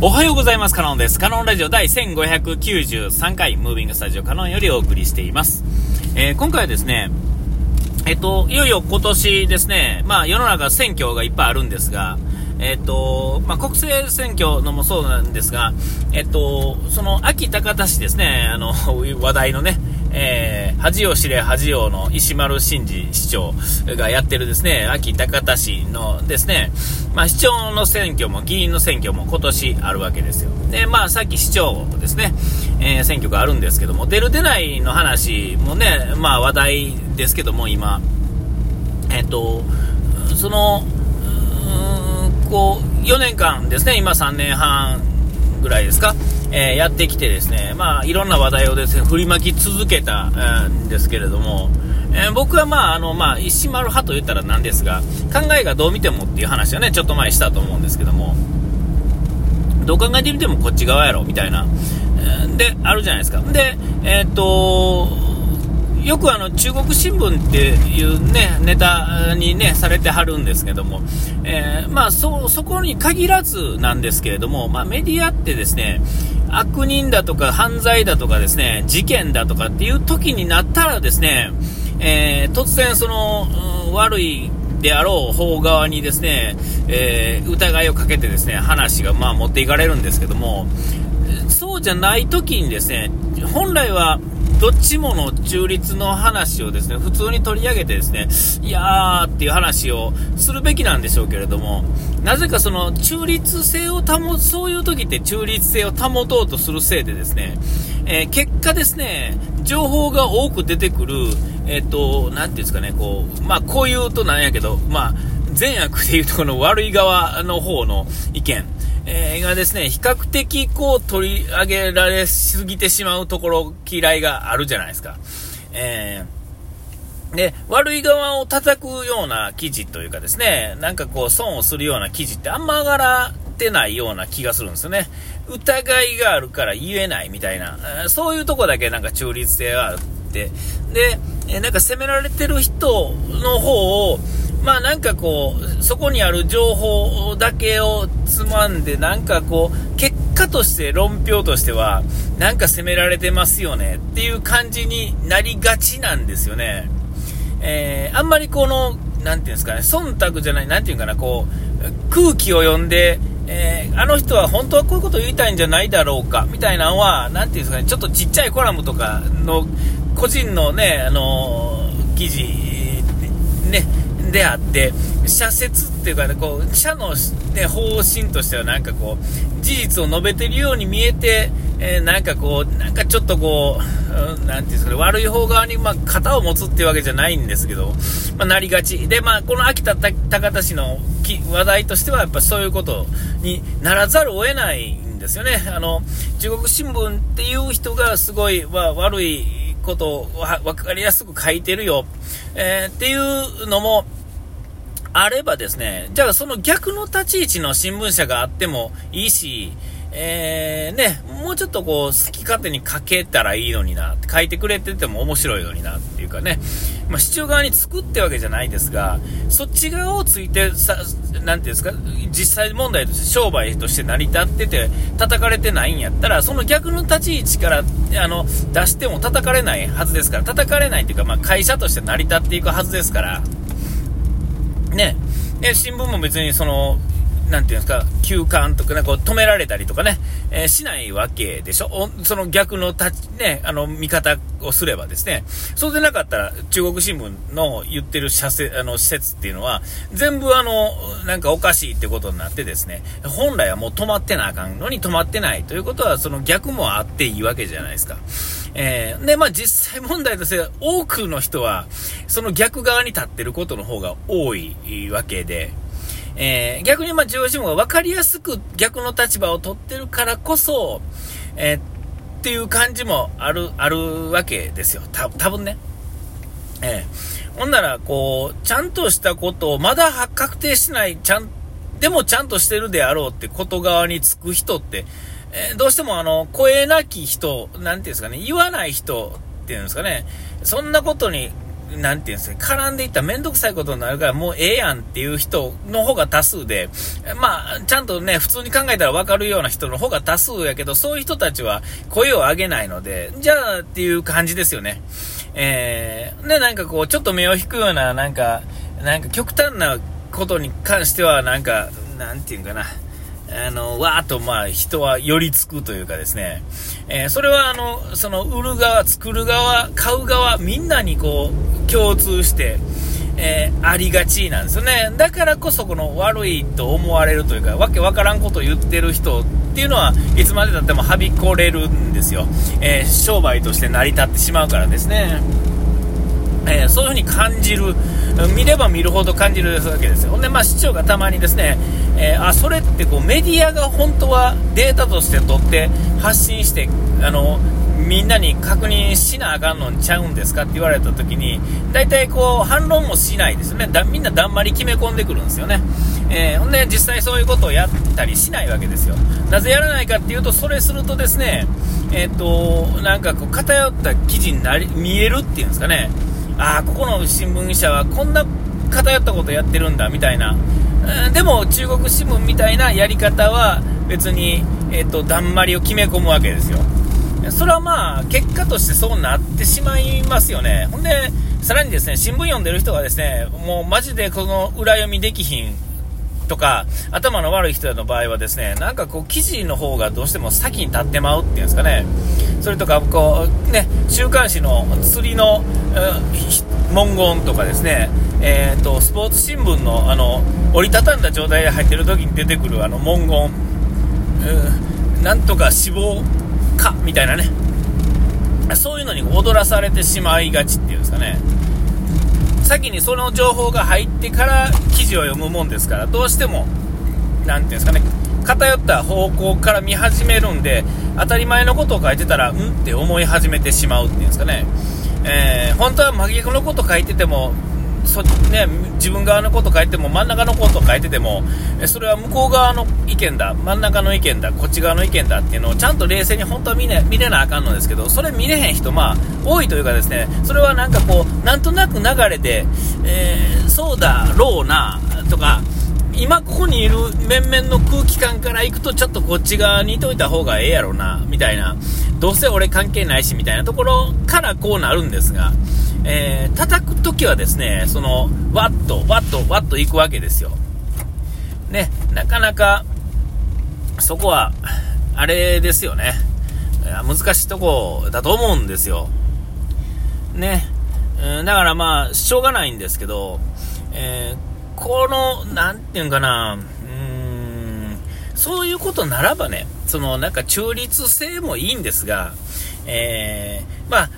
おはようございます。カノンです。カノンラジオ第1593回、ムービングスタジオカノンよりお送りしています。えー、今回はですね、えっと、いよいよ今年ですね、まあ世の中選挙がいっぱいあるんですが、えっと、まあ、国政選挙のもそうなんですが、えっと、その秋高田市ですね、あの、話題のね、えー、恥を知れ恥をの石丸真二市長がやってるですね、秋高田市のですね、まあ、市長の選挙も議員の選挙も今年あるわけですよ。で、まあ、さっき市長ですね、えー、選挙があるんですけども、出る出ないの話もね、まあ、話題ですけども、今、えっ、と、その、こう、4年間ですね、今3年半ぐらいですか、えー、やってきてですね、まあ、いろんな話題をですね、振りまき続けた、んですけれども、えー、僕はまあ、あの、まあ、石丸派と言ったらなんですが、考えがどう見てもっていう話はね、ちょっと前したと思うんですけども、どう考えてみてもこっち側やろ、みたいな、で、あるじゃないですか。で、えっと、よくあの中国新聞っていうね、ネタにね、されてはるんですけども、えー、まあそ、そこに限らずなんですけれども、まあメディアってですね、悪人だとか犯罪だとかですね、事件だとかっていう時になったらですね、えー、突然その、悪いであろう方側にですね、えー、疑いをかけてですね、話がまあ持っていかれるんですけども、そうじゃない時にですね、本来はどっちもの中立の話をですね、普通に取り上げてですね、いやーっていう話をするべきなんでしょうけれども、なぜかその中立性を保つ、そういう時って中立性を保とうとするせいでですね、えー、結果ですね、情報が多く出てくる、えっ、ー、と、なんていうんですかね、こう、まあ、こう言うとなんやけど、まあ、善悪でいうとこの悪い側の方の意見、えー、がですね、比較的こう取り上げられすぎてしまうところ嫌いがあるじゃないですか。えー、で、悪い側を叩くような記事というかですね、なんかこう損をするような記事ってあんま上がらってないような気がするんですよね。疑いがあるから言えないみたいな、そういうとこだけなんか中立性があって、で、なんか責められてる人の方を、まあなんかこう、そこにある情報だけをつまんで、なんかこう、結果として論評としては、なんか責められてますよねっていう感じになりがちなんですよね。えー、あんまりこの、なんていうんですかね、忖度じゃない、なんていうかな、こう、空気を読んで、えー、あの人は本当はこういうことを言いたいんじゃないだろうか、みたいなのは、なんていうんですかね、ちょっとちっちゃいコラムとかの、個人のね、あのー、記事、であって、社説っていうかね、こう、社の、ね、方針としてはなんかこう、事実を述べてるように見えて、えー、なんかこう、なんかちょっとこう、うん、なんていうんですかね、悪い方側に、まあ、型を持つっていうわけじゃないんですけど、まあ、なりがち。で、まあ、この秋田高田市の話題としては、やっぱそういうことにならざるを得ないんですよね。あの、中国新聞っていう人がすごい、まあ、悪いことを分かりやすく書いてるよ、えー、っていうのも、あればですね、じゃあその逆の立ち位置の新聞社があってもいいし、えー、ね、もうちょっとこう、好き勝手に書けたらいいのにな、書いてくれてても面白いのになっていうかね、まあ、市長側に作ってわけじゃないですが、そっち側をついてさ、なんていうんですか、実際問題として商売として成り立ってて、叩かれてないんやったら、その逆の立ち位置から、あの、出しても叩かれないはずですから、叩かれないっていうか、まあ、会社として成り立っていくはずですから、ね、で新聞も別にその、なんていうんですか、休館とか、ね、こう止められたりとかね、えー、しないわけでしょ？その逆の立ち、ね、あの、見方をすればですね、そうでなかったら、中国新聞の言ってる社あの、施設っていうのは、全部あの、なんかおかしいってことになってですね、本来はもう止まってなあかんのに止まってないということは、その逆もあっていいわけじゃないですか。えー、で、まあ実際問題として多くの人は、その逆側に立ってることの方が多いわけで、えー、逆にまあ中央新聞が分かりやすく逆の立場を取ってるからこそ、えー、っていう感じもある、あるわけですよ。た、多分ね。えー、ほんなら、こう、ちゃんとしたことを、まだ確定しない、ちゃん、でもちゃんとしてるであろうってこと側につく人って、えー、どうしてもあの、声なき人、なんていうんですかね、言わない人っていうんですかね、そんなことになんていうんですか、絡んでいったらめんどくさいことになるからもうええやんっていう人の方が多数で、まあ、ちゃんとね、普通に考えたらわかるような人の方が多数やけど、そういう人たちは声を上げないので、じゃあっていう感じですよね。えー、で、なんかこう、ちょっと目を引くような、なんか、なんか極端なことに関しては、なんか、なんていうんかな、あの、わーっと、まあ、人は寄りつくというかですね、えー、それは、あの、その、売る側、作る側、買う側、みんなにこう、共通して、えー、ありがちなんですよね。だからこそ、この悪いと思われるというか、わけわからんことを言ってる人っていうのは、いつまでたってもはびこれるんですよ。えー、商売として成り立ってしまうからですね。そういう風に感じる、見れば見るほど感じるわけですよ。ほんで、まあ、市長がたまにですね、えー、あ、それってこうメディアが本当はデータとして取って発信して、あの、みんなに確認しなあかんのにちゃうんですかって言われた時に、大体こう反論もしないですね。だみんなだんまり決め込んでくるんですよね。えー、ほんで実際そういうことをやったりしないわけですよ。なぜやらないかっていうと、それするとですね、えっ、と、なんかこう偏った記事になり、見えるっていうんですかね。ああ、ここの新聞社はこんな偏ったことやってるんだみたいな、うんでも中国新聞みたいなやり方は別に、えーと、だんまりを決め込むわけですよ。それはまあ結果としてそうなってしまいますよね。ほんで、さらにですね、新聞読んでる人がですね、もうマジでこの裏読みできひんとか、頭の悪い人の場合はですね、なんかこう記事の方がどうしても先に立ってまうっていうんですかね。それとか、こう、ね、週刊誌の釣りの、文言とかですね、えーと、スポーツ新聞のあの折りたたんだ状態で入ってる時に出てくるあの文言、なんとか死亡かみたいなね、そういうのに踊らされてしまいがちっていうんですかね。先にその情報が入ってから記事を読むもんですから、どうしても、何ていうんですかね、偏った方向から見始めるんで、当たり前のことを書いてたら、うんって思い始めてしまうっていうんですかね。えー、本当は真逆のこと書いてても、そね、自分側のこと書いても真ん中のこと書いててもそれは向こう側の意見だ真ん中の意見だこっち側の意見だっていうのをちゃんと冷静に本当は見,、ね、見れなあかんのですけどそれ見れへん人まあ多いというかですねそれはなんかこうなんとなく流れで、えー、そうだろうなとか今ここにいる面々の空気感から行くとちょっとこっち側にいといた方がええやろな、みたいな。どうせ俺関係ないし、みたいなところからこうなるんですが、えー、叩くときはですね、その、わっと、わっと、わっと行くわけですよ。ね、なかなか、そこは、あれですよね。難しいとこだと思うんですよ。ね。うん、だからまあ、しょうがないんですけど、えーこの、なんていうんかな、うん、そういうことならばね、そのなんか中立性もいいんですが、えー、まあ、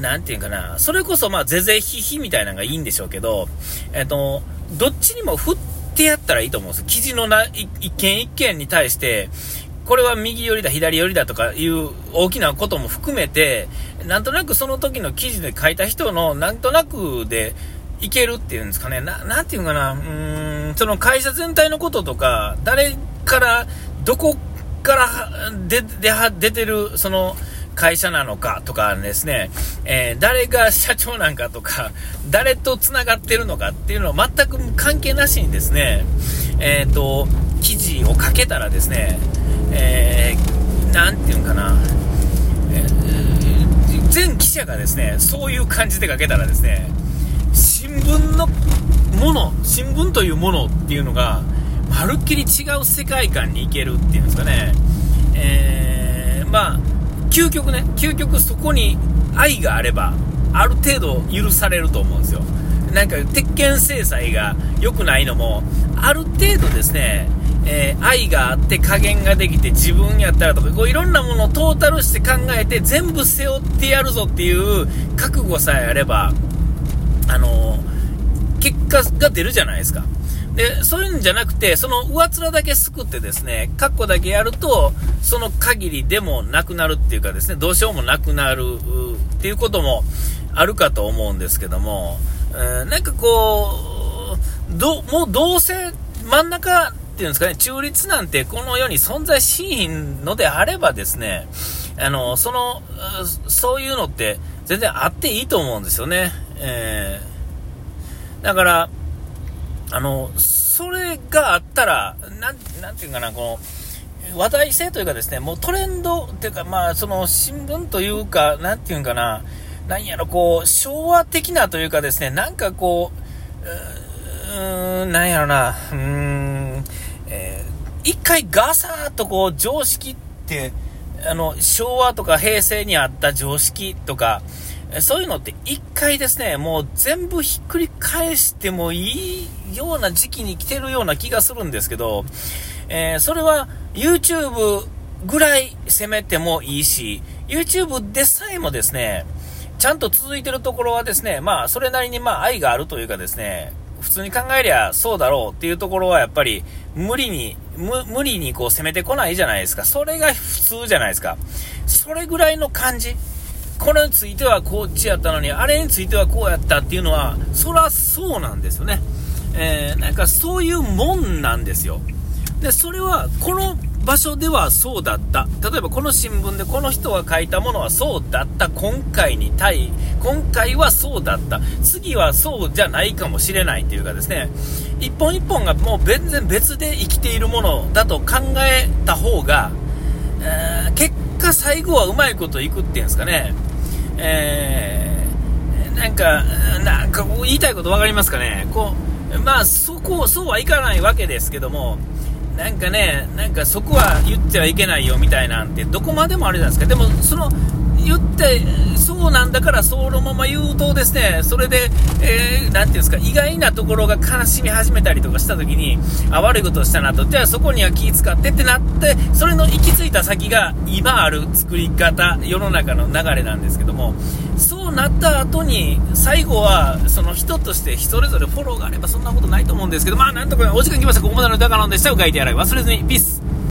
なんていうかな、それこそまあ、ぜぜひひみたいなのがいいんでしょうけど、えっ、と、どっちにも振ってやったらいいと思うんです。記事のな一件一件に対して、これは右寄りだ、左寄りだとかいう大きなことも含めて、なんとなくその時の記事で書いた人のなんとなくで、いけるっていうんですかね。な、なんていうかな。うーん、その会社全体のこととか、誰から、どこから出、出、出てる、その、会社なのかとかですね、えー、誰が社長なんかとか、誰と繋がってるのかっていうのは全く関係なしにですね、えっ、ー、と、記事を書けたらですね、えー、なんていうんかな、えー、全記者がですね、そういう感じで書けたらですね、新聞のもの、新聞というものっていうのが、まるっきり違う世界観に行けるっていうんですかね。えー、まあ、究極ね、究極そこに愛があれば、ある程度許されると思うんですよ。なんか、鉄拳制裁が良くないのも、ある程度ですね、えー、愛があって加減ができて自分やったらとか、こういろんなものをトータルして考えて全部背負ってやるぞっていう覚悟さえあれば、あの結果が出るじゃないですか。で、そういうんじゃなくて、その上面だけすくってですね、カッコだけやると、その限りでもなくなるっていうかですね、どうしようもなくなるっていうこともあるかと思うんですけども、えー、なんかこう、ど、もうどうせ真ん中っていうんですかね、中立なんてこの世に存在しひんのであればですね、あの、その、そういうのって全然あっていいと思うんですよね。えー、だから、あの、それがあったら、なん、なんていうかな、この、話題性というかですね、もうトレンドっていうか、まあ、その新聞というか、なんていうんかな、なんやろ、こう、昭和的なというかですね、なんかこう、うーん、なんやろな、うーん、えー、一回ガサーっとこう、常識って、あの、昭和とか平成にあった常識とか、そういうのって一回ですね、もう全部ひっくり返してもいいような時期に来てるような気がするんですけど、えー、それは YouTube ぐらい攻めてもいいし、YouTube でさえもですね、ちゃんと続いてるところはですね、まあ、それなりにまあ愛があるというかですね、普通に考えりゃそうだろうっていうところはやっぱり無理に、無理にこう攻めてこないじゃないですか。それが普通じゃないですか。それぐらいの感じ。これについてはこっちやったのに、あれについてはこうやったっていうのは、そらそうなんですよね。えー、なんかそういうもんなんですよ。で、それは、この場所ではそうだった。例えばこの新聞でこの人が書いたものはそうだった。今回に対、今回はそうだった。次はそうじゃないかもしれないっていうかですね、一本一本がもう全然別で生きているものだと考えた方が、えー、結果最後はうまいこといくっていうんですかね。えー、なんか、なんか言いたいこと分かりますかね？こう、まあ、そこ、そうはいかないわけですけども、なんかね、なんかそこは言ってはいけないよみたいなんて、どこまでもあるじゃないですか。でも、その、言って、そうなんだからそのまま言うとですね、それで、えー、ていうんですか、意外なところが悲しみ始めたりとかした時に、あ、悪いことをしたなと、じゃあそこには気使ってってなって、それの行き着いた先が今ある作り方、世の中の流れなんですけども、そうなった後に、最後は、その人としてそれぞれフォローがあればそんなことないと思うんですけど、まあなんとかお時間来ました。ここまでの高野でした。書いてやらい忘れずに、ピース